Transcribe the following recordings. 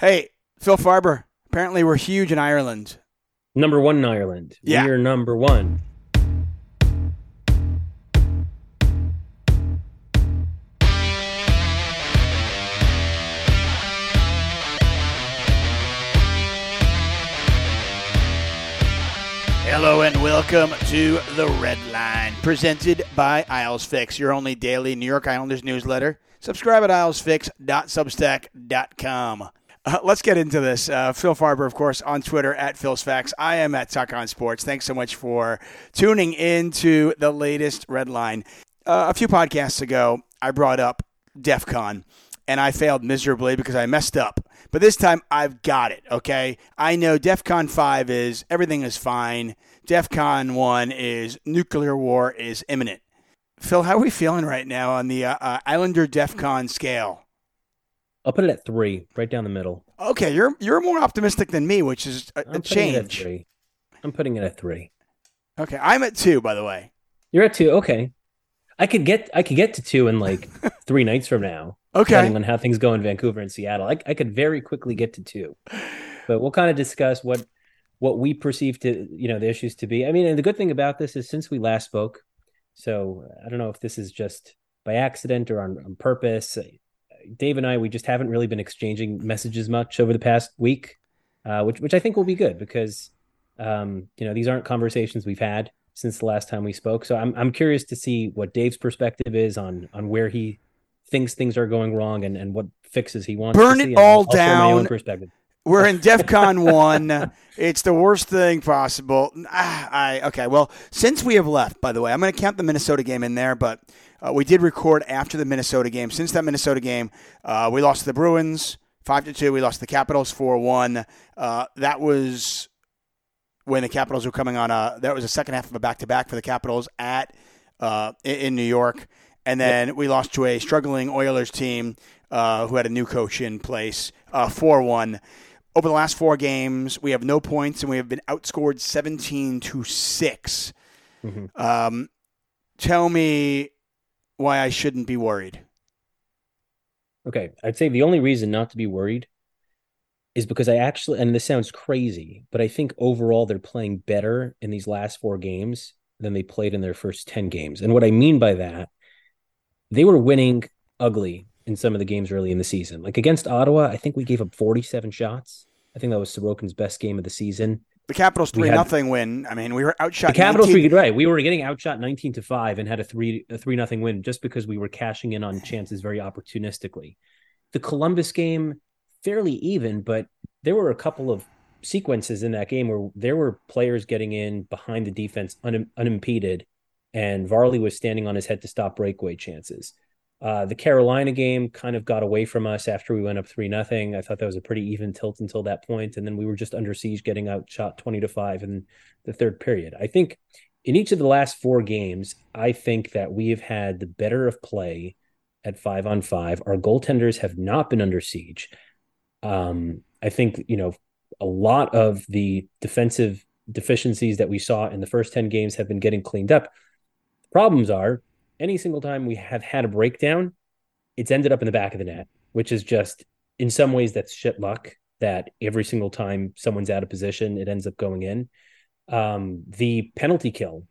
Hey, Phil Farber. Apparently, we're huge in Ireland. Number one in Ireland. Yeah. We are number one. Hello and welcome to the Red Line, presented by Isles Fix, your only daily New York Islanders newsletter. Subscribe at islesfix.substack.com. Uh, let's get into this. Uh, Phil Farber, of course, on Twitter at Phil's Facts. I am at Tuck on Sports. Thanks so much for tuning into the latest Red Line. Uh, a few podcasts ago, I brought up DEF CON, and I failed miserably because I messed up. But this time, I've got it, okay? I know DEF CON 5 is everything is fine. DEF CON 1 is nuclear war is imminent. Phil, how are we feeling right now on the uh, uh, Islander DEF CON scale? I'll put it at three, right down the middle. Okay, you're you're more optimistic than me, which is a, a I'm putting it at change. three. I'm putting it at three. Okay, I'm at two, by the way. You're at two. Okay. I could get I could get to two in like three nights from now, Okay, depending on how things go in Vancouver and Seattle. I, I could very quickly get to two, but we'll kind of discuss what what we perceive to you know the issues to be. I mean, and the good thing about this is since we last spoke, so I don't know if this is just by accident or on, on purpose. Dave and I, we just haven't really been exchanging messages much over the past week, uh, which which I think will be good because um, you know these aren't conversations we've had since the last time we spoke. So I'm I'm curious to see what Dave's perspective is on on where he thinks things are going wrong and and what fixes he wants. Burn it all also My own down. We're in DEF CON 1. It's the worst thing possible. Ah, I Okay, well, since we have left, by the way, I'm going to count the Minnesota game in there, but uh, we did record after the Minnesota game. Since that Minnesota game, uh, we lost to the Bruins 5 to 2. We lost to the Capitals 4 1. Uh, that was when the Capitals were coming on a that was the second half of a back to back for the Capitals at uh, in, New York, and then we lost to a struggling Oilers team uh, who had a new coach in place four one. Over the last four games, we have no points, and we have been outscored seventeen to 6 Mhm. Um, tell me why I shouldn't be worried. Okay, I'd say the only reason not to be worried is because I actually, and this sounds crazy, but I think overall they're playing better in these last four games than they played in their first 10 games. And what I mean by that, they were winning ugly in some of the games early in the season. Like against Ottawa, I think we gave up 47 shots. I think that was Sorokin's best game of the season. The Capitals three nothing win. I mean, we were outshot. The Capitals, 19 we right, we were getting outshot 19 to 5 and had a 3 a 3 nothing win just because we were cashing in on chances very opportunistically. The Columbus game fairly even, but there were a couple of sequences in that game where there were players getting in behind the defense un, unimpeded and Varley was standing on his head to stop breakaway chances. Uh, the Carolina game kind of got away from us after we went up three nothing. I thought that was a pretty even tilt until that point, and then we were just under siege, getting outshot twenty to five in the third period. I think in each of the last four games, I think that we have had the better of play at five on five. Our goaltenders have not been under siege. Um, I think you know a lot of the defensive deficiencies that we saw in the first ten games have been getting cleaned up. Problems are any single time we have had a breakdown, it's ended up in the back of the net, which is just in some ways that's shit luck that every single time someone's out of position, it ends up going in. Um, the penalty kill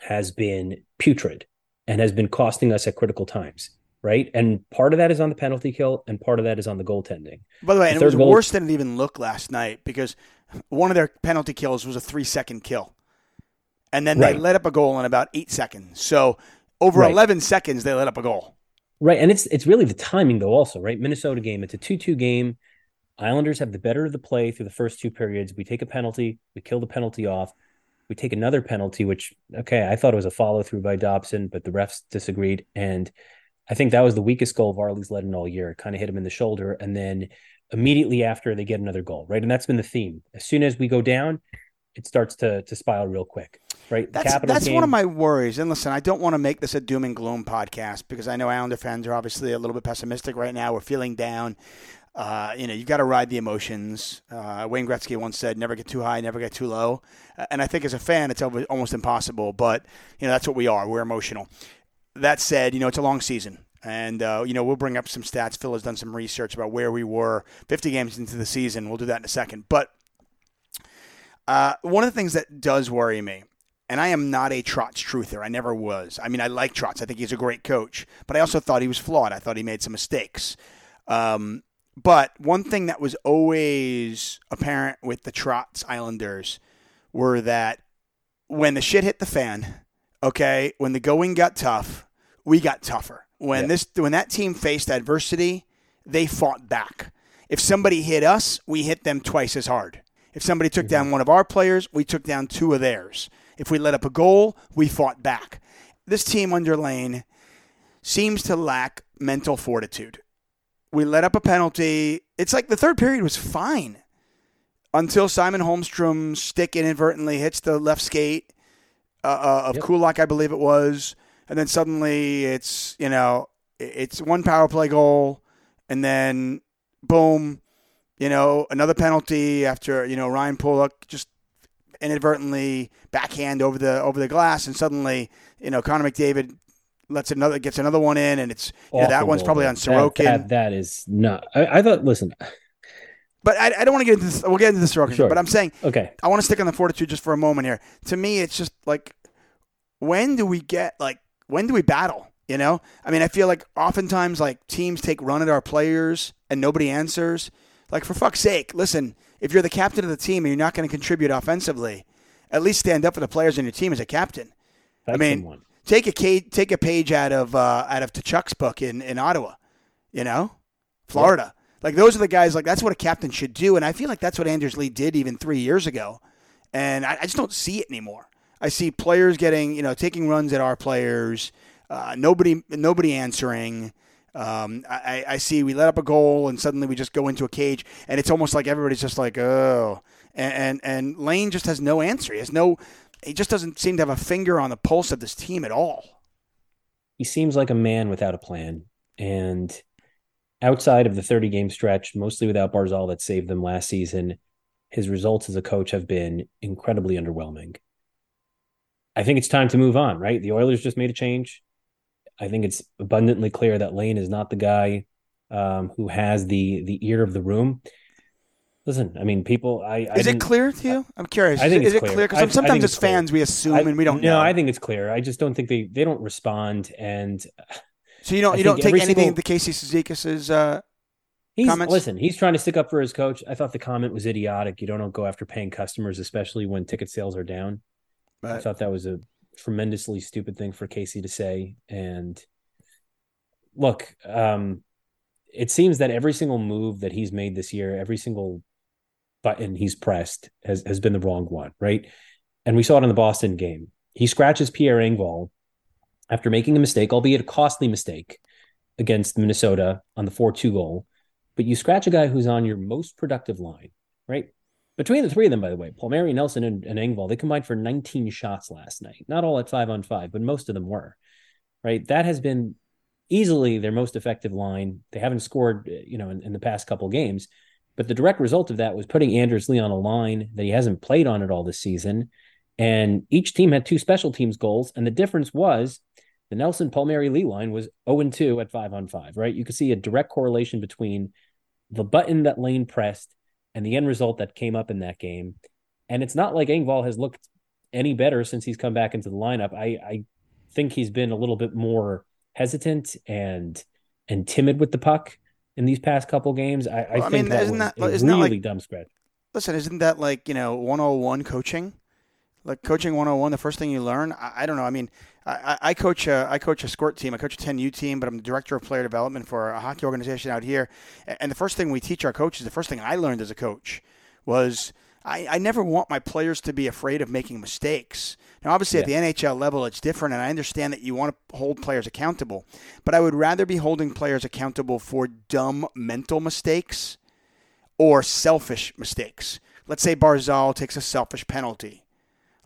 has been putrid and has been costing us at critical times, right? And part of that is on the penalty kill, and part of that is on the goaltending. By the way, The and it was goal- worse than it even looked last night because one of their penalty kills was a three second kill. And then they let up a goal in about eight seconds. So over Right. 11 seconds, they let up a goal. Right, and it's it's really the timing though also, right? Minnesota game, it's a 2-2 game. Islanders have the better of the play through the first two periods. We take a penalty, we kill the penalty off. We take another penalty which okay, I thought it was a follow through by Dobson, but the refs disagreed and I think that was the weakest goal Varley's led in all year. It kind of hit him in the shoulder and then immediately after they get another goal, right? And that's been the theme. As soon as we go down, it starts to to spiral real quick, right? That's Capitals that's one of my worries. And listen, I don't want to make this a doom and gloom podcast because I know Islander fans are obviously a little bit pessimistic right now. We're feeling down. Uh, you know, you've got to ride the emotions. Uh, Wayne Gretzky once said, "Never get too high, never get too low." Uh, And I think as a fan, it's almost impossible. But you know, that's what we are. We're emotional. That said, you know, it's a long season. And, uh, you know, we'll bring up some stats. Phil has done some research about where we were 50 games into the season. We'll do that in a second. But uh, one of the things that does worry me, and I am not a Trotz truther. I never was. I mean, I like Trotz. I think he's a great coach. But I also thought he was flawed. I thought he made some mistakes. Um, but one thing that was always apparent with the Trotz Islanders were that when the shit hit the fan, okay, when the going got tough, we got tougher. When Yeah. this when that team faced adversity, they fought back. If somebody hit us, we hit them twice as hard. If somebody took down one of our players, we took down two of theirs. If we let up a goal, we fought back. This team under Lane seems to lack mental fortitude. We let up a penalty. It's like the third period was fine until Simon Holmstrom's stick inadvertently hits the left skate uh, uh, of Yep. Kulak, I believe it was, and then suddenly it's you know it's one power play goal, and then boom, you know another penalty after you know Ryan Pulock just inadvertently backhand over the over the glass, and suddenly you know Connor McDavid lets another gets another one in, and it's you know, that one's probably on That- Sorokin. That, that is not. I, I thought. Listen. But I, I don't want to get into this. We'll get into this Sorokin. Sure. But I'm saying Okay. I want to stick on the fortitude just for a moment here. To me, it's just like, when do we get like when do we battle? You know, I mean, I feel like oftentimes like teams take run at our players and nobody answers. Like for fuck's sake, listen. If you're the captain of the team and you're not going to contribute offensively, at least stand up for the players in your team as a captain. I mean, someone. Take a take a page out of uh, out of Tkachuk's book in in Ottawa. You know, Florida. Like those are the guys. Like that's what a captain should do, and I feel like that's what Anders Lee did even three years ago, and I, I just don't see it anymore. I see players getting, you know, taking runs at our players. Uh, nobody, nobody answering. Um, I, I see we let up a goal and suddenly we just go into a cage, and it's almost like everybody's just like, oh, and and, and Lane just has no answer. He has no. He just doesn't seem to have a finger on the pulse of this team at all. he seems like a man without a plan. And outside of the 30 game stretch, mostly without Barzal that saved them last season, his results as a coach have been incredibly underwhelming. I think it's time to move on, right? The Oilers just made a change. I think it's abundantly clear that Lane is not the guy um, who has the the ear of the room. Listen, I mean, people. I, I Is it clear to you? I'm curious. I think is it clear. clear? I- I Because sometimes as clear. fans we assume I- and we don't no, know. I think it's clear. I just don't think they they don't respond, and so. You don't you don't take anything single- that Casey Cizikas' uh, He's Comments? listen. He's trying to stick up for his coach. I thought the comment was idiotic. You don't go after paying customers, especially when ticket sales are down. I thought that was a tremendously stupid thing for Casey to say. And look, um, it seems that every single move that he's made this year, every single button he's pressed has has been the wrong one, right? And we saw it in the Boston game. He scratches Pierre Engvall after making a mistake, albeit a costly mistake, against Minnesota on the 4 2 goal. But you scratch a guy who's on your most productive line, right? Between the three of them, by the way, Palmieri, Nelson, and, and Engvall, they combined for 19 shots last night. Not all at five on five, but most of them were, right? That has been easily their most effective line. They haven't scored, uh, you know, in, in the past couple games. But the direct result of that was putting Anders Lee on a line that he hasn't played on at all this season. And each team had two special teams goals. And the difference was the Nelson Palmieri Lee line was 0 2 at 5 on 5, right? You could see a direct correlation between the button that Lane pressed and the end result that came up in that game. And it's not like Engvall has looked any better since he's come back into the lineup. I, I think he's been a little bit more hesitant and and timid with the puck in these past couple games. I, I Well, I think mean, that isn't that- a isn't that really like- dumb scratch. listen, isn't that like you know 101 coaching? Like coaching 101, the first thing you learn. I, I don't know. I mean, I, I coach a I coach a squirt team. I coach a 10U team, but I'm the director of player development for a hockey organization out here. And the first thing we teach our coaches, the first thing I learned as a coach, was I, I never want my players to be afraid of making mistakes. Now, obviously, at the NHL level, it's different, and I understand that you want to hold players accountable. But I would rather be holding players accountable for dumb mental mistakes or selfish mistakes. Let's say Barzal takes a selfish penalty.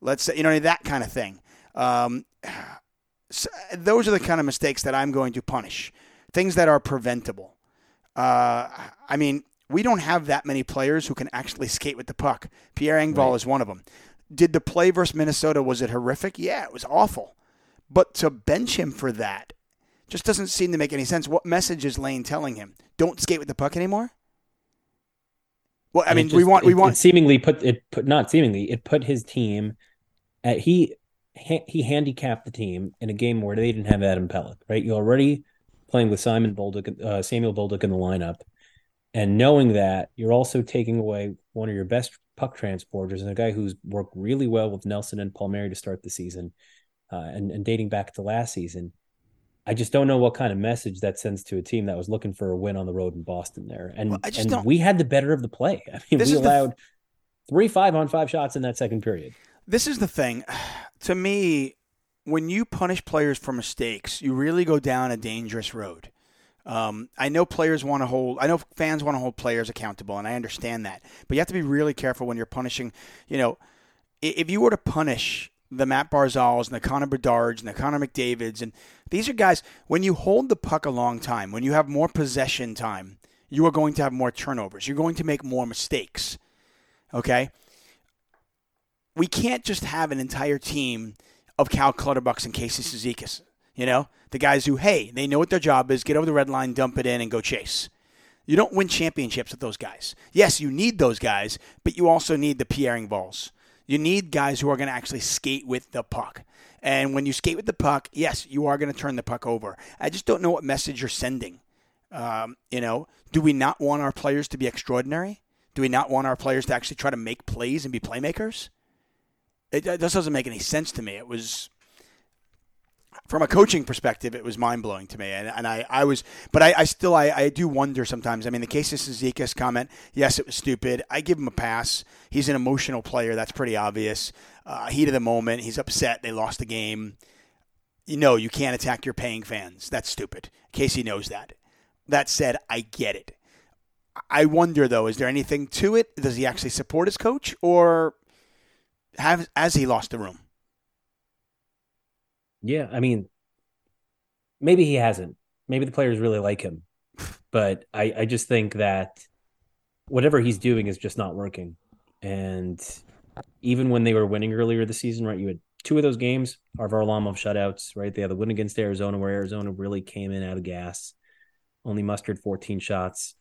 Let's say, you know, that kind of thing. Um, so those are the kind of mistakes that I'm going to punish. Things that are preventable. Uh, I mean, we don't have that many players who can actually skate with the puck. Pierre Engvall Right. is one of them. Did the play versus Minnesota was it horrific? Yeah, it was awful. But to bench him for that, Just doesn't seem to make any sense. What message is Lane telling him? Don't skate with the puck anymore. Well, I mean, we want we it- want it seemingly put it put not seemingly it put his team at he ha- he handicapped the team in a game where they didn't have Adam Pelech, right? You're already playing with Simon Bolduc, uh, Samuel Bolduc in the lineup, and knowing that you're also taking away one of your best puck transporters and a guy who's worked really well with Nelson and Palmieri to start the season, uh, and and dating back to last season. I just don't know what kind of message that sends to a team that was looking for a win on the road in Boston there. And, Well, and don't- we had the better of the play. I mean, This we is the- allowed three five on five shots in that second period. This is the thing. To me, when you punish players for mistakes, you really go down a dangerous road. Um, I know players want to hold. I know fans want to hold players accountable, and I understand that. But you have to be really careful when you're punishing. You know, if you were to punish the Matt Barzals and the Connor Bedards and the Connor McDavids, and these are guys. When you hold the puck a long time, when you have more possession time, you are going to have more turnovers. You're going to make more mistakes. Okay we can't just have an entire team of Cal Clutterbucks and Casey Cizikas. You know, the guys who, hey, they know what their job is, get over the red line, dump it in, and go chase. You don't win championships with those guys. Yes, you need those guys, but you also need the Pierre balls. You need guys who are going to actually skate with the puck. And when you skate with the puck, yes, you are going to turn the puck over. I just don't know what message you're sending. Um, you know, do we not want our players to be extraordinary? Do we not want our players to actually try to make plays and be playmakers? It, just doesn't make any sense to me. It was from a coaching perspective, it was mind blowing to me, and, and I, I was, but I, I still I, I do wonder sometimes. I mean, the case of Cizikas comment, yes, it was stupid. I give him a pass. He's an emotional player. That's pretty obvious. Uh, heat of the moment. He's upset. They lost the game. You know, you can't attack your paying fans. That's stupid. Casey knows that. That said, I get it. I wonder though, is there anything to it? Does he actually support his coach, or have has he lost the room? Yeah, I mean, maybe he hasn't. Maybe the players really like him, but I, I just think that whatever he's doing is just not working. And even when they were winning earlier this season, right, you had two of those games are Varlamov shutouts, right? They had the win against Arizona where Arizona really came in out of gas, only mustered 14 shots.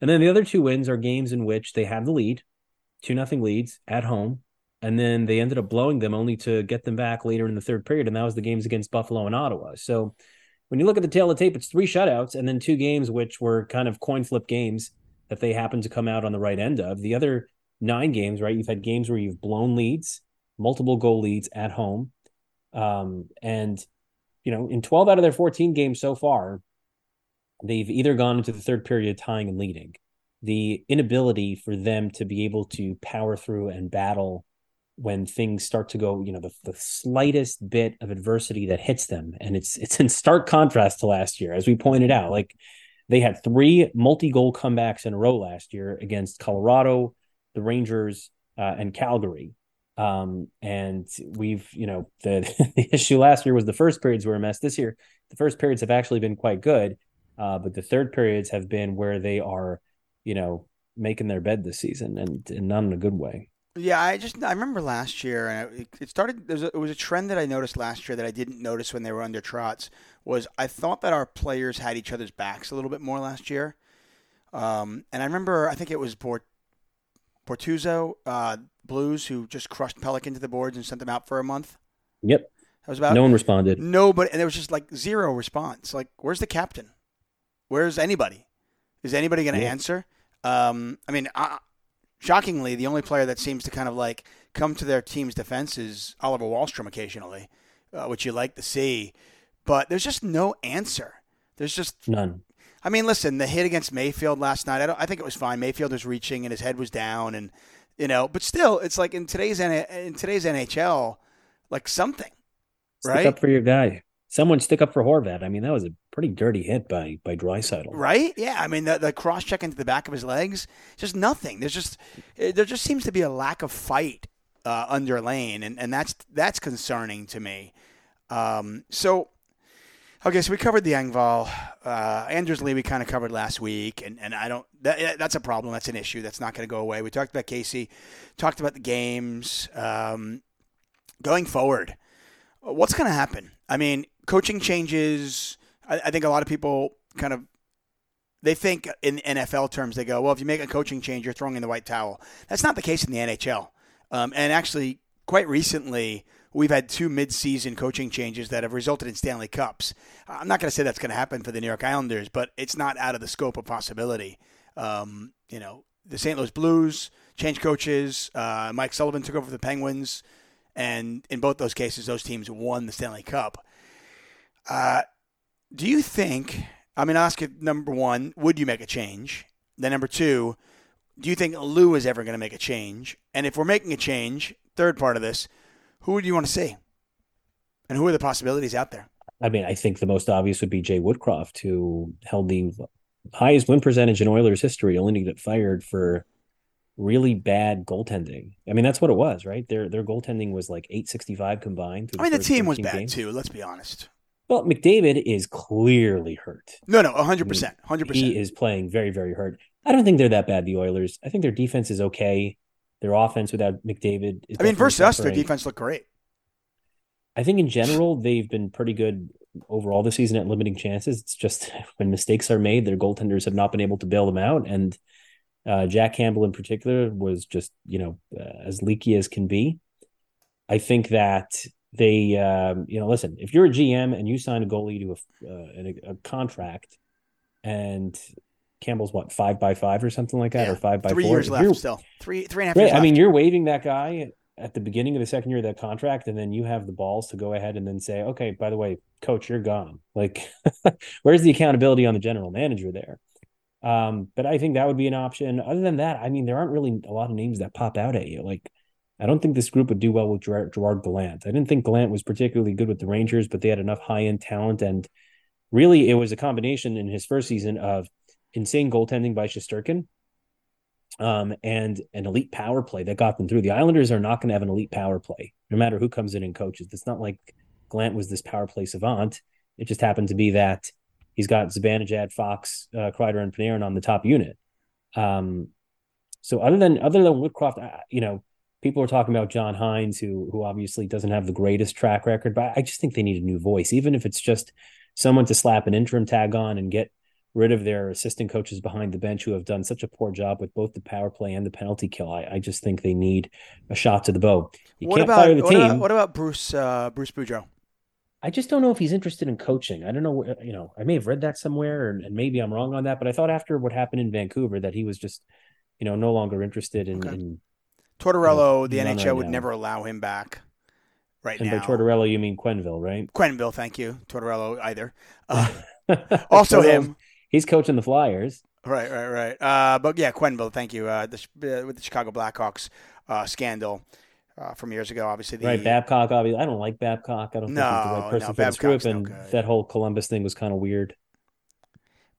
And then the other two wins are games in which they have the lead, two nothing leads at home, and then they ended up blowing them only to get them back later in the third period and that was the games against buffalo and ottawa. So when you look at the tail of the tape it's three shutouts and then two games which were kind of coin flip games that they happened to come out on the right end of. The other nine games right you've had games where you've blown leads multiple goal leads at home. Um, and you know in 12 out of their 14 games so far they've either gone into the third period tying and leading. The inability for them to be able to power through and battle when things start to go, you know, the, the slightest bit of adversity that hits them. And it's it's in stark contrast to last year, as we pointed out. Like they had three multi-goal comebacks in a row last year against Colorado, the Rangers, uh, and Calgary. Um, and we've, you know, the, the issue last year was the first periods were a mess. This year, the first periods have actually been quite good. Uh, but the third periods have been where they are, you know, making their bed this season and, and not in a good way. Yeah, I just I remember last year, and it, started. There was a, it was a trend that I noticed last year that I didn't notice when they were under Trotz. Was I thought that our players had each other's backs a little bit more last year, um, and I remember I think it was Port, Portuzo uh, Blues who just crushed Pelech to the boards and sent them out for a month. Yep. That was about no one responded. no, but and there was just like zero response. Like, where's the captain? Where's anybody? Is anybody going to Yeah. answer? Um, I mean, I, shockingly, the only player that seems to kind of like come to their team's defense is Oliver Wahlstrom occasionally, uh, which you like to see. But there's just no answer. There's just, None. I mean, listen, the hit against Mayfield last night, I, don't, I think it was fine. Mayfield was reaching and his head was down, and you know, but still, it's like in today's in today's NHL, like something, Stick right? up for your guy. Someone stick up for Horvat. I mean, that was a pretty dirty hit by by Draisaitl. Right? Yeah. I mean, the, the cross check into the back of his legs, just nothing. There's just eh, there just seems to be a lack of fight uh, under Lane, and, and that's that's concerning to me. Um, so, okay, so we covered the Engvall. Uh, Anders Lee we kind of covered last week, and, and I don't that, that's a problem. That's an issue. That's not going to go away. We talked about Casey, talked about the games. Um, going forward, what's going to happen? I mean, coaching changes. I, I think a lot of people kind of they think in NFL terms, they go, well, if you make a coaching change, you're throwing in the white towel. That's not the case in the NHL. Um, and actually, quite recently, we've had two mid-season coaching changes that have resulted in Stanley Cups. I'm not going to say that's going to happen for the New York Islanders, but it's not out of the scope of possibility. Um, you know, the St. Louis Blues changed coaches. Uh, Mike Sullivan took over the Penguins, and in both those cases, those teams won the Stanley Cup. Uh, do you think? I mean, ask you number one: Would you make a change? Then number two, do you think Lou is ever going to make a change? And if we're making a change, third part of this, who would you want to see? And who are the possibilities out there? I mean, I think the most obvious would be Jay Woodcroft, who held the highest win percentage in Oilers history, only to get fired for really bad goaltending. I mean, that's what it was, right? Their their goaltending was like 865 combined. I mean, the team was bad games. too, let's be honest. Well, McDavid is clearly hurt. No, no, 100%. 100%. He is playing very, very hurt. I don't think they're that bad, the Oilers. I think their defense is okay. Their offense without McDavid is. I mean, versus us, their defense looked great. I think in general, they've been pretty good overall this season at limiting chances. It's just when mistakes are made, their goaltenders have not been able to bail them out. And uh, Jack Campbell in particular was just, you know, uh, as leaky as can be. I think that they, um, you know, listen, if you're a GM and you sign a goalie to a, uh, a, a contract and Campbell's what five by five or something like that, yeah. or five by three four. years left you're, still. Three three and a half. Right. I mean, you're waiving that guy at the beginning of the second year of that contract, and then you have the balls to go ahead and then say, okay, by the way, coach, you're gone. Like, where's the accountability on the general manager there? Um, but I think that would be an option. Other than that, I mean, there aren't really a lot of names that pop out at you. Like, I don't think this group would do well with Gerard, Gerard Gallant. I didn't think Gallant was particularly good with the Rangers, but they had enough high end talent. And really, it was a combination in his first season of insane goaltending by Shesterkin um, and an elite power play that got them through. The Islanders are not going to have an elite power play, no matter who comes in and coaches. It's not like Gallant was this power play savant. It just happened to be that he's got Zibanejad, Fox, uh, Kreider, and Panarin on the top unit. Um, so other than other than Woodcroft, uh, you know, people are talking about John Hynes, who who obviously doesn't have the greatest track record, but I just think they need a new voice, even if it's just someone to slap an interim tag on and get rid of their assistant coaches behind the bench who have done such a poor job with both the power play and the penalty kill. I, I just think they need a shot to the bow. You what can't about, fire the what team. About, what about Bruce uh, Bruce Boudreau? I just don't know if he's interested in coaching. I don't know. You know, I may have read that somewhere, and, and maybe I'm wrong on that. But I thought after what happened in Vancouver that he was just, you know, no longer interested in. Okay. in Tortorella, you know, the NHL would never allow him back. Right and now. by Tortorella, you mean Quenneville, right? Quenneville, thank you. Tortorella, either. Uh, also him he's coaching the Flyers. Right, right, right. Uh, but yeah, Quenneville, thank you. Uh, the, uh, with the Chicago Blackhawks uh, scandal uh, from years ago, obviously. The, right, Babcock. Obviously, I don't like Babcock. I don't no, think he's the right person no, for this group, and no that whole Columbus thing was kind of weird.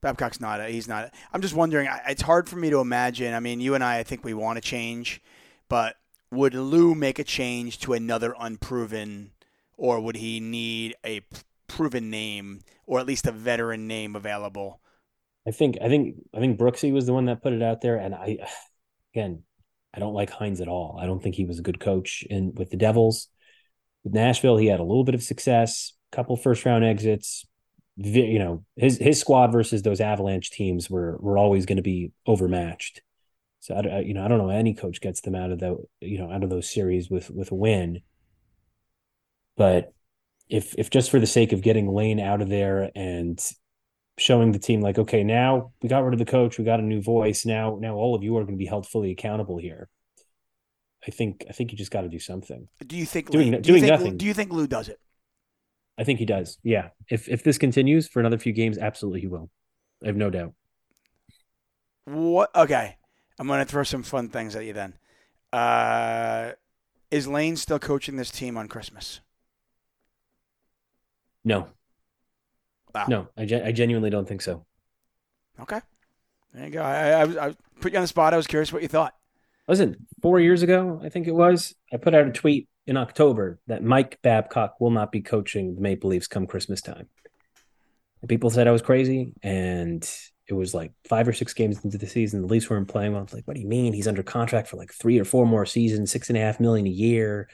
Babcock's not. A, he's not. A, I'm just wondering. It's hard for me to imagine. I mean, you and I, I think we want to change, but would Lou make a change to another unproven, or would he need a proven name, or at least a veteran name available? I think I think I think Brooksy was the one that put it out there, and I again I don't like Hynes at all. I don't think he was a good coach in with the Devils. With Nashville, he had a little bit of success, couple first round exits. You know, his his squad versus those Avalanche teams were were always going to be overmatched. So I, you know I don't know any coach gets them out of the you know out of those series with with a win. But if if just for the sake of getting Lane out of there and showing the team like, okay, now we got rid of the coach, we got a new voice. Now, now all of you are going to be held fully accountable here. I think, I think you just got to do something. Do you think doing, do doing you think, nothing? Do you think Lou does it? I think he does. Yeah. If if this continues for another few games, absolutely he will. I have no doubt. What? Okay, I'm going to throw some fun things at you then. Uh, is Lane still coaching this team on Christmas? No. Wow. No, I, I genuinely don't think so. Okay. There you go. I, I, I put you on the spot. I was curious what you thought. Listen, four years ago, I think it was, I put out a tweet in October that Mike Babcock will not be coaching the Maple Leafs come Christmas time. And people said I was crazy, and it was like five or six games into the season. The Leafs weren't playing well. I was like, "What do you mean? He's under contract for like three or four more seasons, six and a half million a year.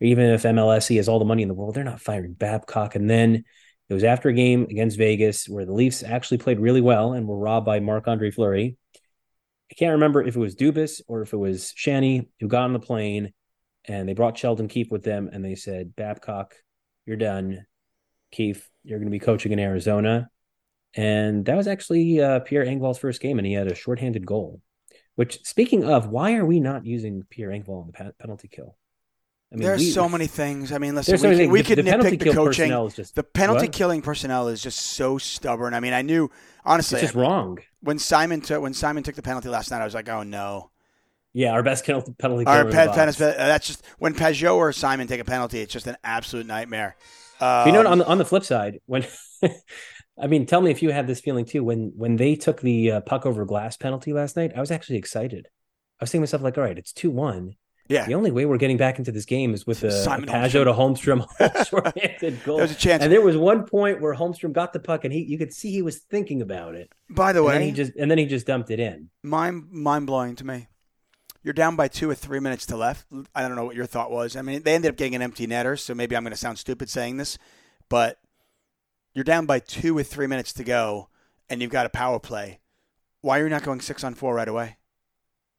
Even if MLSE has all the money in the world, they're not firing Babcock." And then It was after a game against Vegas where the Leafs actually played really well and were robbed by Marc Andre Fleury. I can't remember if it was Dubas or if it was Shanny who got on the plane and they brought Sheldon Keefe with them and they said, Babcock, you're done. Keefe, you're going to be coaching in Arizona. And that was actually uh, Pierre Engvall's first game, and he had a shorthanded goal. Which, speaking of, why are we not using Pierre Engvall on the pe- penalty kill? I mean, there's we, so many things. I mean, listen, so we, could, we could the, nitpick the coaching. Just, the penalty what? killing personnel is just so stubborn. I mean, I knew honestly, it's just wrong. When Simon took when Simon took the penalty last night, I was like, oh no. Yeah, our best penalty penalty. Our pe- penalty. That's just when Pageau or Simon take a penalty, it's just an absolute nightmare. Um, you know, on the on the flip side, when I mean, tell me if you had this feeling too. When when they took the uh, puck over glass penalty last night, I was actually excited. I was thinking to myself, like, all right, it's two one. Yeah. The only way we're getting back into this game is with a, a Pageau to Holmstrom short-handed goal. There was a chance, and there was one point where Holmstrom got the puck, and he you could see he was thinking about it. By the and way, then he just and then he just dumped it in. Mind mind blowing to me. You're down by two or three minutes to left. I don't know what your thought was. I mean, they ended up getting an empty netter, so maybe I'm going to sound stupid saying this, but you're down by two or three minutes to go, and you've got a power play. Why are you not going six on four right away?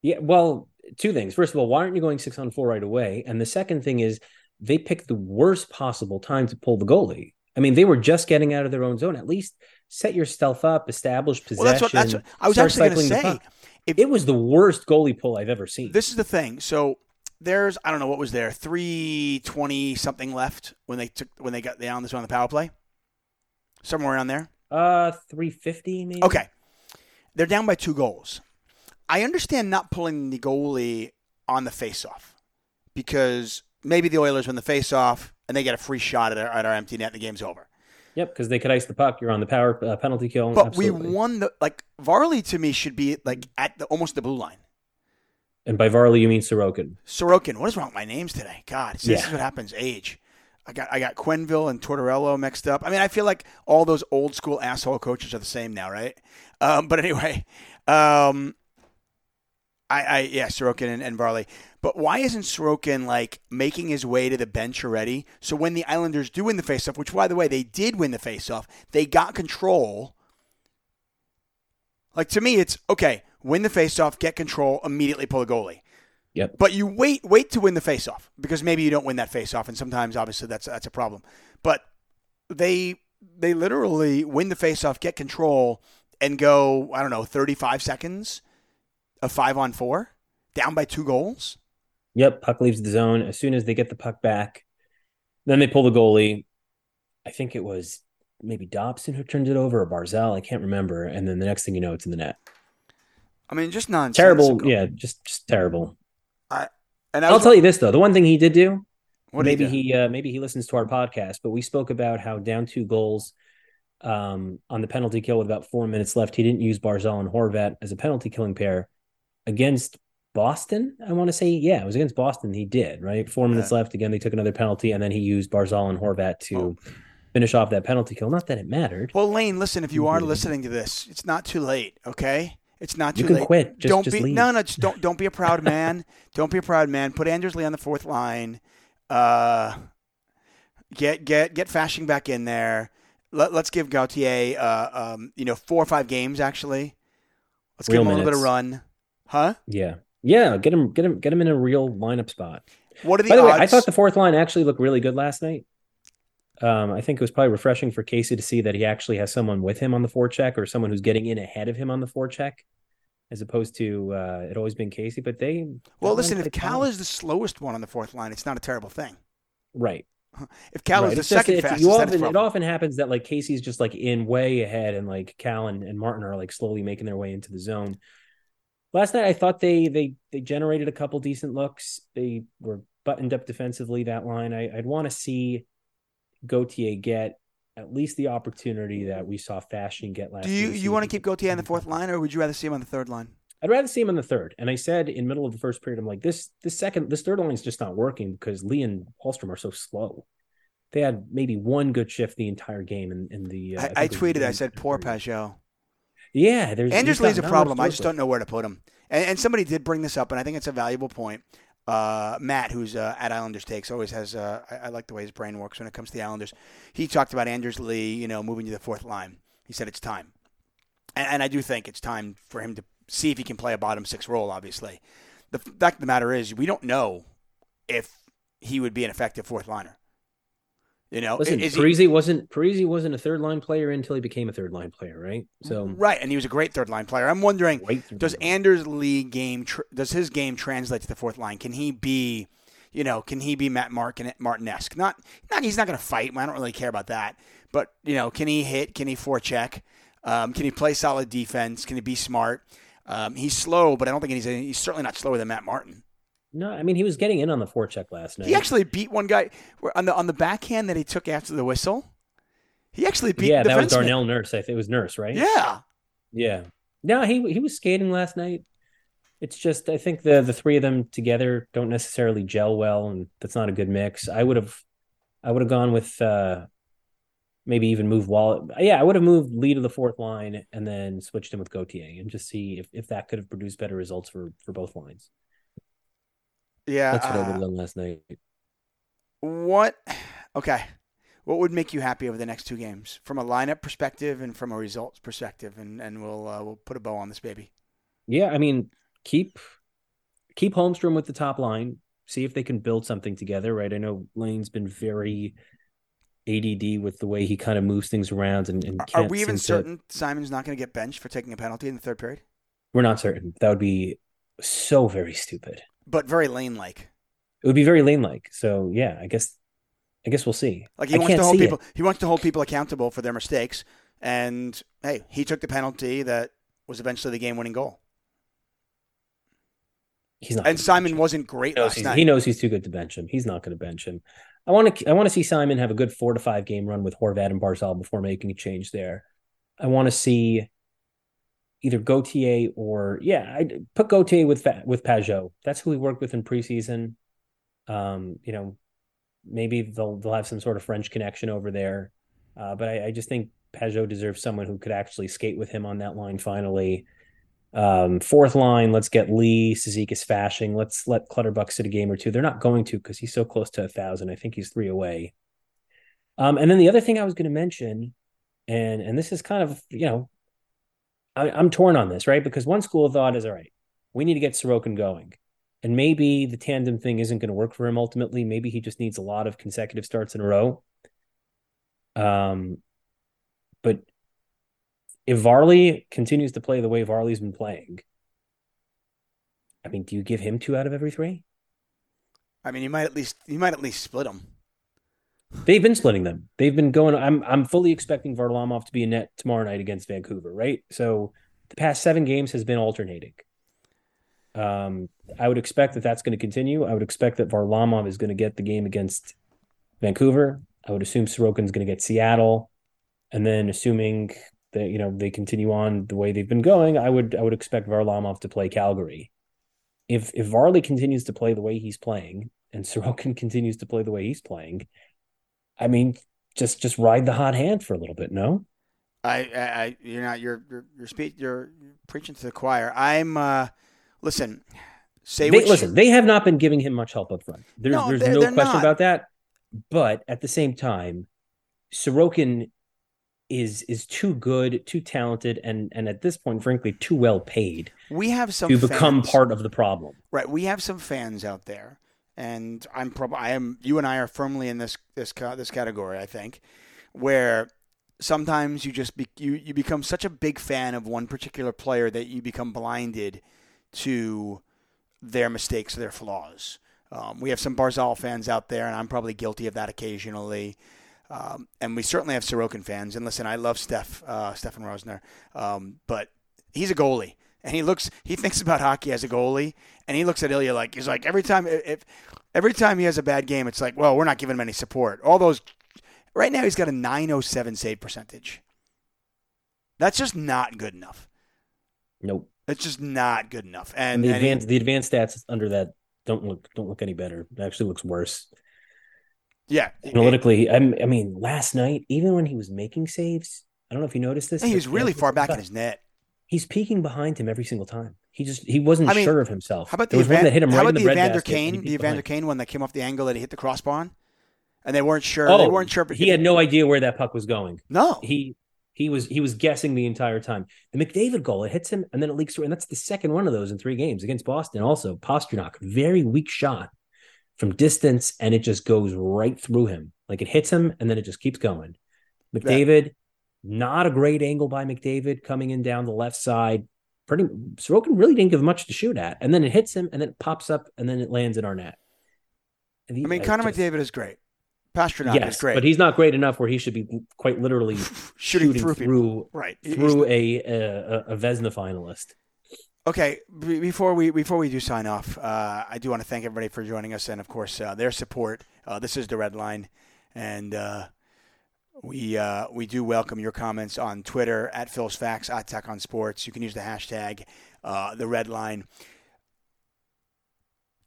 Yeah, well, two things. First of all, why aren't you going six on four right away? And the second thing is they picked the worst possible time to pull the goalie. I mean, they were just getting out of their own zone. At least set yourself up, establish possession. Well, that's what, that's what I was actually going to say. If, it was the worst goalie pull I've ever seen. This is the thing. So there's I don't know what was there three twenty something left when they took when they got down this on the power play somewhere around there? Uh, 350 maybe. Okay. They're down by two goals. I understand not pulling the goalie on the faceoff because maybe the Oilers win the faceoff and they get a free shot at our, at our empty net and the game's over. Yep, because they could ice the puck. You're on the power uh, penalty kill. But Absolutely. we won the like Varley to me should be like at the almost the blue line. And by Varley you mean Sorokin. Sorokin. What is wrong with my names today? God, this Yeah. is what happens. Age. I got I got Quenneville and Tortorella mixed up. I mean, I feel like all those old school asshole coaches are the same now, right? Um, but anyway, um, I, I yeah, Sorokin and, and Varley. But why isn't Sorokin like making his way to the bench already? So when the Islanders do win the faceoff, which by the way they did win the faceoff, they got control. Like to me, it's okay. Win the faceoff, get control, immediately pull the goalie. Yep. But you wait wait to win the faceoff because maybe you don't win that faceoff, and sometimes obviously that's that's a problem. But they they literally win the faceoff, get control, and go I don't know thirty five seconds of five on four, down by two goals. Yep, puck leaves the zone as soon as they get the puck back. Then they pull the goalie. I think it was maybe Dobson who turns it over or Barzal. I can't remember. And then the next thing you know, it's in the net. I mean, just nonsense. Terrible. Yeah, just just terrible. And I'll was, tell you this though, the one thing he did do, maybe he, he uh, maybe he listens to our podcast, but we spoke about how down two goals um, on the penalty kill with about four minutes left, he didn't use Barzal and Horvat as a penalty killing pair against Boston. I want to say, yeah, it was against Boston. He did right. Four minutes left. Again, they took another penalty, and then he used Barzal and Horvat to Oh. finish off that penalty kill. Not that it mattered. Well, Lane, listen. If you are listening to this, it's not too late. Okay, it's not too You can late. quit. Just- don't just be leave. no, no. Just don't don't be a proud man. don't be a proud man. Put Anders Lee on the fourth line. Uh, get get get Fasching back in there. Let, let's give Gauthier, uh, um, you know, four or five games actually. Let's give Real him a little bit of run, huh? Yeah, yeah. Get him, get him, get him in a real lineup spot. What are the By the odds? way, I thought the fourth line actually looked really good last night. Um, I think it was probably refreshing for Casey to see that he actually has someone with him on the forecheck or someone who's getting in ahead of him on the forecheck, as opposed to uh, it always been Casey. But they well, listen. If Cal fine. is the slowest one on the fourth line, it's not a terrible thing. right, If Cal right. is the It's second it's- fastest, you often, it often happens that like Casey's just like in way ahead, and like Cal and, and Martin are like slowly making their way into the zone. Last night, I thought they they they generated a couple decent looks. They were buttoned up defensively. That line, I, I'd want to see Gauthier get at least the opportunity that we saw Fasching get last. Do you you want to keep Gauthier on the fourth line, or would you rather see him on the third line? I'd rather see him in the third. And I said in middle of the first period, I'm like, this this second this third line is just not working because Lee and Holmstrom are so slow. They had maybe one good shift the entire game in, in the. uh, I, I tweeted. I said, "Poor Pageau." Yeah, there's Anders Lee's a problem. I just don't know where to put him. And, and somebody did bring this up, and I think it's a valuable point. Uh, Matt, who's uh, at Islanders Takes, always has. Uh, I, I, like the way his brain works when it comes to the Islanders. He talked about Anders Lee, you know, moving to the fourth line. He said it's time, and, and I do think it's time for him to see if he can play a bottom six role. Obviously, the fact of the matter is, we don't know if he would be an effective fourth liner. You know, Listen, is Parise he, wasn't Parise wasn't a third line player until he became a third line player, right? So right, and he was a great third line player. I'm wondering, does Anders Lee game tr- does his game translate to the fourth line? Can he be, you know, can he be Matt Martin Martinesque? Not, not he's not going to fight. I don't really care about that. But you know, can he hit? Can he forecheck? Um, can he play solid defense? Can he be smart? Um, he's slow, but I don't think he's he's certainly not slower than Matt Martin. No, I mean he was getting in on the forecheck last night. He actually beat one guy on the on the backhand that he took after the whistle. He actually beat. Yeah, that was Darnell Nurse. I think it was Nurse, right? Yeah. Yeah. No, he he was skating last night. It's just I think the the three of them together don't necessarily gel well, and that's not a good mix. I would have, I would have gone with uh maybe even move Wallet. Yeah, I would have moved Lee to the fourth line and then switched him with Gauthier and just see if, if that could have produced better results for for both lines. Yeah, that's what uh, I would have done last night. What? Okay, what would make you happy over the next two games from a lineup perspective and from a results perspective? And and we'll uh, we'll put a bow on this baby. Yeah, I mean, keep keep Holmstrom with the top line. See if they can build something together. Right? I know Lane's been very ADD with the way he kind of moves things around. And, and are we even certain to... Simon's not going to get benched for taking a penalty in the third period? We're not certain. That would be so very stupid but very lane like. It would be very lane like. So yeah, I guess I guess we'll see. Like he I wants to hold people. It. He wants to hold people accountable for their mistakes. And hey, he took the penalty that was eventually the game-winning goal. He's not. And Simon wasn't great last night. He knows he's too good to bench him. He's not going to bench him. I want to. I want to see Simon have a good four to five game run with Horvat and Barzal before making a change there. I want to see either Gauthier or yeah, I put Gauthier with with Pageau. That's who we worked with in preseason. Um, you know, maybe they'll they'll have some sort of French connection over there. Uh, but I, I, just think Pageau deserves someone who could actually skate with him on that line finally. Um, fourth line, let's get Lee, Cizikas, Fasching. Let's let Clutterbuck sit a game or two. They're not going to because he's so close to a thousand. I think he's three away. Um, and then the other thing I was going to mention, and and this is kind of you know I, am torn on this, right? Because one school of thought is all right, we need to get Sorokin going. And maybe the tandem thing isn't going to work for him ultimately. Maybe he just needs a lot of consecutive starts in a row. Um, but if Varley continues to play the way Varley's been playing, I mean, do you give him two out of every three? I mean, you might at least you might at least split them. They've been splitting them. They've been going. I'm I'm fully expecting Varlamov to be a net tomorrow night against Vancouver. Right. So the past seven games has been alternating. Um, I would expect that that's going to continue. I would expect that Varlamov is going to get the game against Vancouver. I would assume Sorokin's going to get Seattle, and then assuming that you know they continue on the way they've been going, I would I would expect Varlamov to play Calgary. If if Varley continues to play the way he's playing, and Sorokin continues to play the way he's playing, I mean, just just ride the hot hand for a little bit. No, I, I, you're not. You're you're you're, speak, you're preaching to the choir. I'm. uh Listen, say they, listen. You, they have not been giving him much help up front. There's no, there's no question not. about that. But at the same time, Sorokin is is too good, too talented, and and at this point, frankly, too well paid. We have some to fans, become part of the problem. Right. We have some fans out there and I'm probably I am you and I are firmly in this this this category. I think where sometimes you just be, you you become such a big fan of one particular player that you become blinded to their mistakes, their flaws. Um, we have some Barzal fans out there, and I'm probably guilty of that occasionally. Um, and we certainly have Sorokin fans. And listen, I love Steph, uh, Stefan Rosner, um, but he's a goalie and he looks he thinks about hockey as a goalie and he looks at Ilya like he's like every time if every time he has a bad game it's like well we're not giving him any support. All those right now he's got a 907 save percentage. That's just not good enough. Nope. It's just not good enough. And, and the advanced he, the advanced stats under that don't look don't look any better. It actually looks worse. Yeah. Analytically I, I mean last night even when he was making saves I don't know if you noticed this. he was really far back in his net he's peeking behind him every single time. He just he wasn't I mean, sure of himself. How about there the was one that hit him how right about in the, the Evander he Kane, the Evander behind. Kane one that came off the angle that he hit the crossbar on, and they weren't sure. Oh, they weren't sure. But he had no idea where that puck was going. no. He he was he was guessing the entire time. The McDavid goal, it hits him and then it leaks through, and that's the second one of those in three games against Boston. Also, Pastrnak, very weak shot from distance, and it just goes right through him. Like it hits him and then it just keeps going. McDavid, not a great angle by McDavid coming in down the left side. Pretty Sorokin really didn't give much to shoot at, and then it hits him, and then it pops up, and then it lands in our net. I mean, I Connor just- McDavid is great. Pastrnak yes, is great. but he's not great enough where he should be quite literally shooting, shooting, through, through. Right. Through a, a a Vezina finalist. Okay, b- before we before we do sign off, uh, I do want to thank everybody for joining us and of course uh, their support. Uh, this is the Red Line, and uh, we uh, we do welcome your comments on Twitter at PhilzFacts at TuckOnSports. You can use the hashtag uh, the Red Line.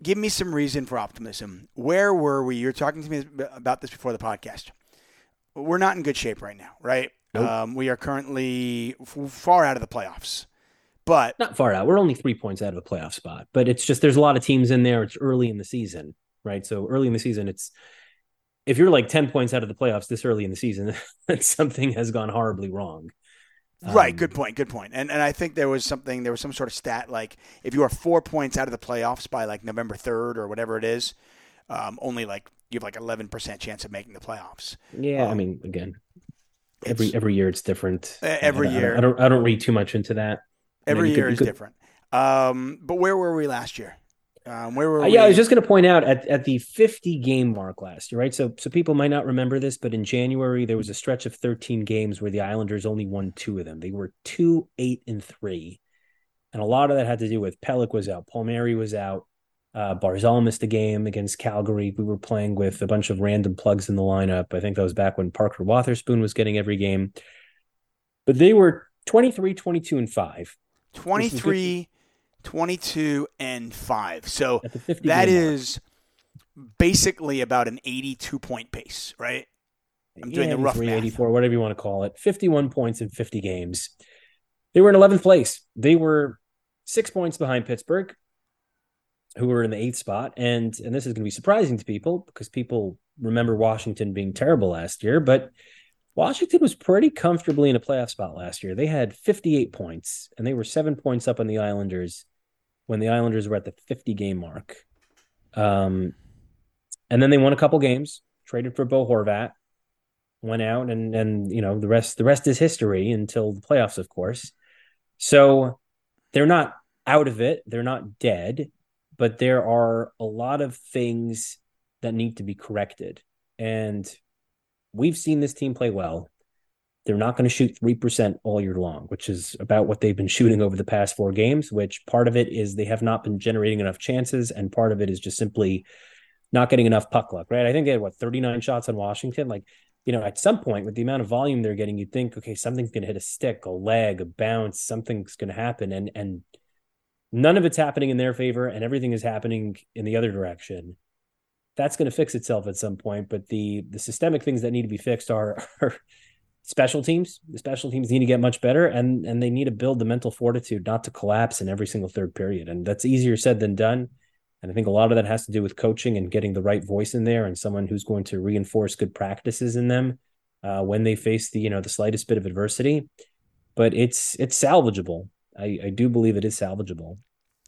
Give me some reason for optimism. Where were we? You're talking to me about this before the podcast. We're not in good shape right now, right? Nope. Um, we are currently f- far out of the playoffs, but Not far out. We're only three points out of a playoff spot, but it's just there's a lot of teams in there. It's early in the season, right? So early in the season, it's if you're like ten points out of the playoffs this early in the season, something has gone horribly wrong. Right, Um, good point, good point. And and I think there was something there was some sort of stat like if you are four points out of the playoffs by like November third or whatever it is, um, only like you have like eleven percent chance of making the playoffs. Yeah, I Um, mean, again, every every year it's different. Every I don't- year. I don't I don't read too much into that. I Every you could- year you is could- different. Um, but where were we last year? Um, where were Uh, we? yeah, I was just going to point out at, at the 50 game mark last year, right? So so people might not remember this, but in January there was a stretch of 13 games where the Islanders only won two of them. They were two, eight, and three, and a lot of that had to do with Pelech was out, Palmieri was out, uh, Barzal missed a game against Calgary. We were playing with a bunch of random plugs in the lineup. I think that was back when Parker Wotherspoon was getting every game, but they were 23, 22, and five 23, 22, and five. So at the 50. that mark. basically about an eighty-two point pace, right? I'm doing the rough math. 84, whatever you want to call it. 51 points in 50 games. They were in 11th place. They were six points behind Pittsburgh, who were in the eighth spot. And and this is going to be surprising to people because people remember Washington being terrible last year, but Washington was pretty comfortably in a playoff spot last year. They had 58 points, and they were seven points up on the Islanders when the Islanders were at the 50 game mark. Um, and then they won a couple games, traded for Bo Horvat, went out, and and you know the rest the rest is history until the playoffs, of course. So they're not out of it, they're not dead, but there are a lot of things that need to be corrected, and we've seen this team play well. They're not going to shoot 3% all year long, which is about what they've been shooting over the past four games, which part of it is they have not been generating enough chances, and part of it is just simply not getting enough puck luck, right? I think they had what 39 shots on Washington. Like, you know, at some point with the amount of volume they're getting, you'd think, okay, something's gonna hit a stick, a leg, a bounce, something's gonna happen. And and none of it's happening in their favor, and everything is happening in the other direction. That's gonna fix itself at some point. But the the systemic things that need to be fixed are, are special teams. The special teams need to get much better and and they need to build the mental fortitude not to collapse in every single third period. And that's easier said than done. And I think a lot of that has to do with coaching and getting the right voice in there and someone who's going to reinforce good practices in them uh, when they face the you know the slightest bit of adversity. But it's it's salvageable. I, I do believe it is salvageable.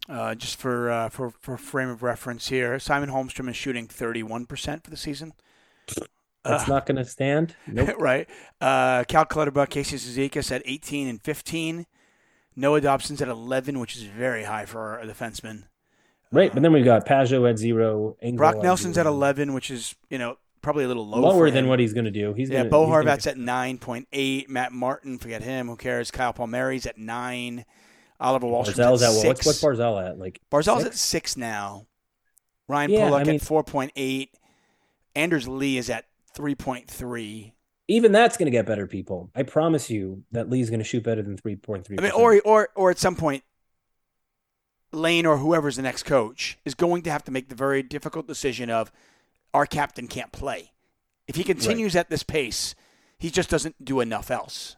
Uh, just for, uh, for for frame of reference here, Simon Holmstrom is shooting 31% for the season. That's Uh, not going to stand. Nope. right. Uh, Cal Clutterbuck, Casey Cizikas at 18 and 15. Noah Dobson's at 11, which is very high for a defenseman. Right, but then we've got Pageau at zero. Engvall Brock at Nelson's at 11, which is, you know, probably a little low. lower than what he's going to do. He's Yeah, gonna, Bo gonna at 9.8. Matt Martin, forget him. Who cares? Kyle Palmieri's at 9. Oliver Wahlstrom at at 6. what? What's, what's Barzal at? Like Barzal's six? at 6 now. Ryan Yeah, Pulock I mean- at 4.8. Anders Lee is at 3.3. even that's going to get better. People, I promise you that Lee's going to shoot better than three point three. I mean, or or or at some point, Lane or whoever's the next coach is going to have to make the very difficult decision of our captain can't play. If he continues at this pace, he just doesn't do enough else.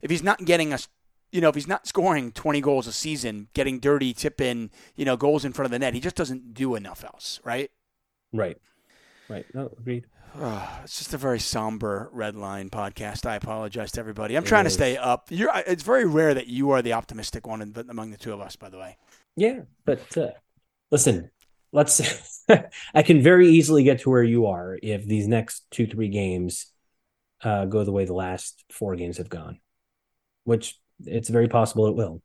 If he's not getting us you know, if he's not scoring 20 goals a season, getting dirty, tipping, you know, goals in front of the net, he just doesn't do enough else, right? Right. Right. No, agreed. Oh, it's just a very somber red line podcast. I apologize to everybody. I'm it trying is. to stay up. You're, it's very rare that you are the optimistic one among the two of us, by the way. Yeah, but uh, listen, let's. I can very easily get to where you are if these next two, three games uh, go the way the last four games have gone, which it's very possible it will.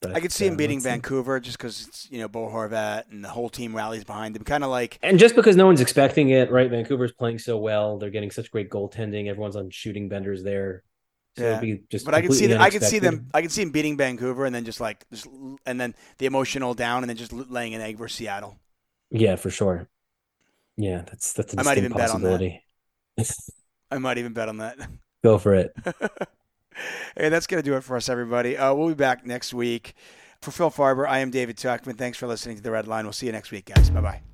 But, I could see him beating Vancouver just because it's you know Bo Horvat and the whole team rallies behind him, kind of like. And just because no one's expecting it, right? Vancouver's playing so well; they're getting such great goaltending. Everyone's on shooting benders there. So yeah. just but I can see them. I can see them. I can see him beating Vancouver and then just like just and then the emotional down and then just laying an egg for Seattle. Yeah, for sure. Yeah, that's that's. I might even bet on that. I might even bet on that. Go for it. hey, that's going to do it for us, everybody. Uh, we'll be back next week. For Phil Farber, I am David Tuchman. Thanks for listening to The Red Line. We'll see you next week, guys. Bye bye.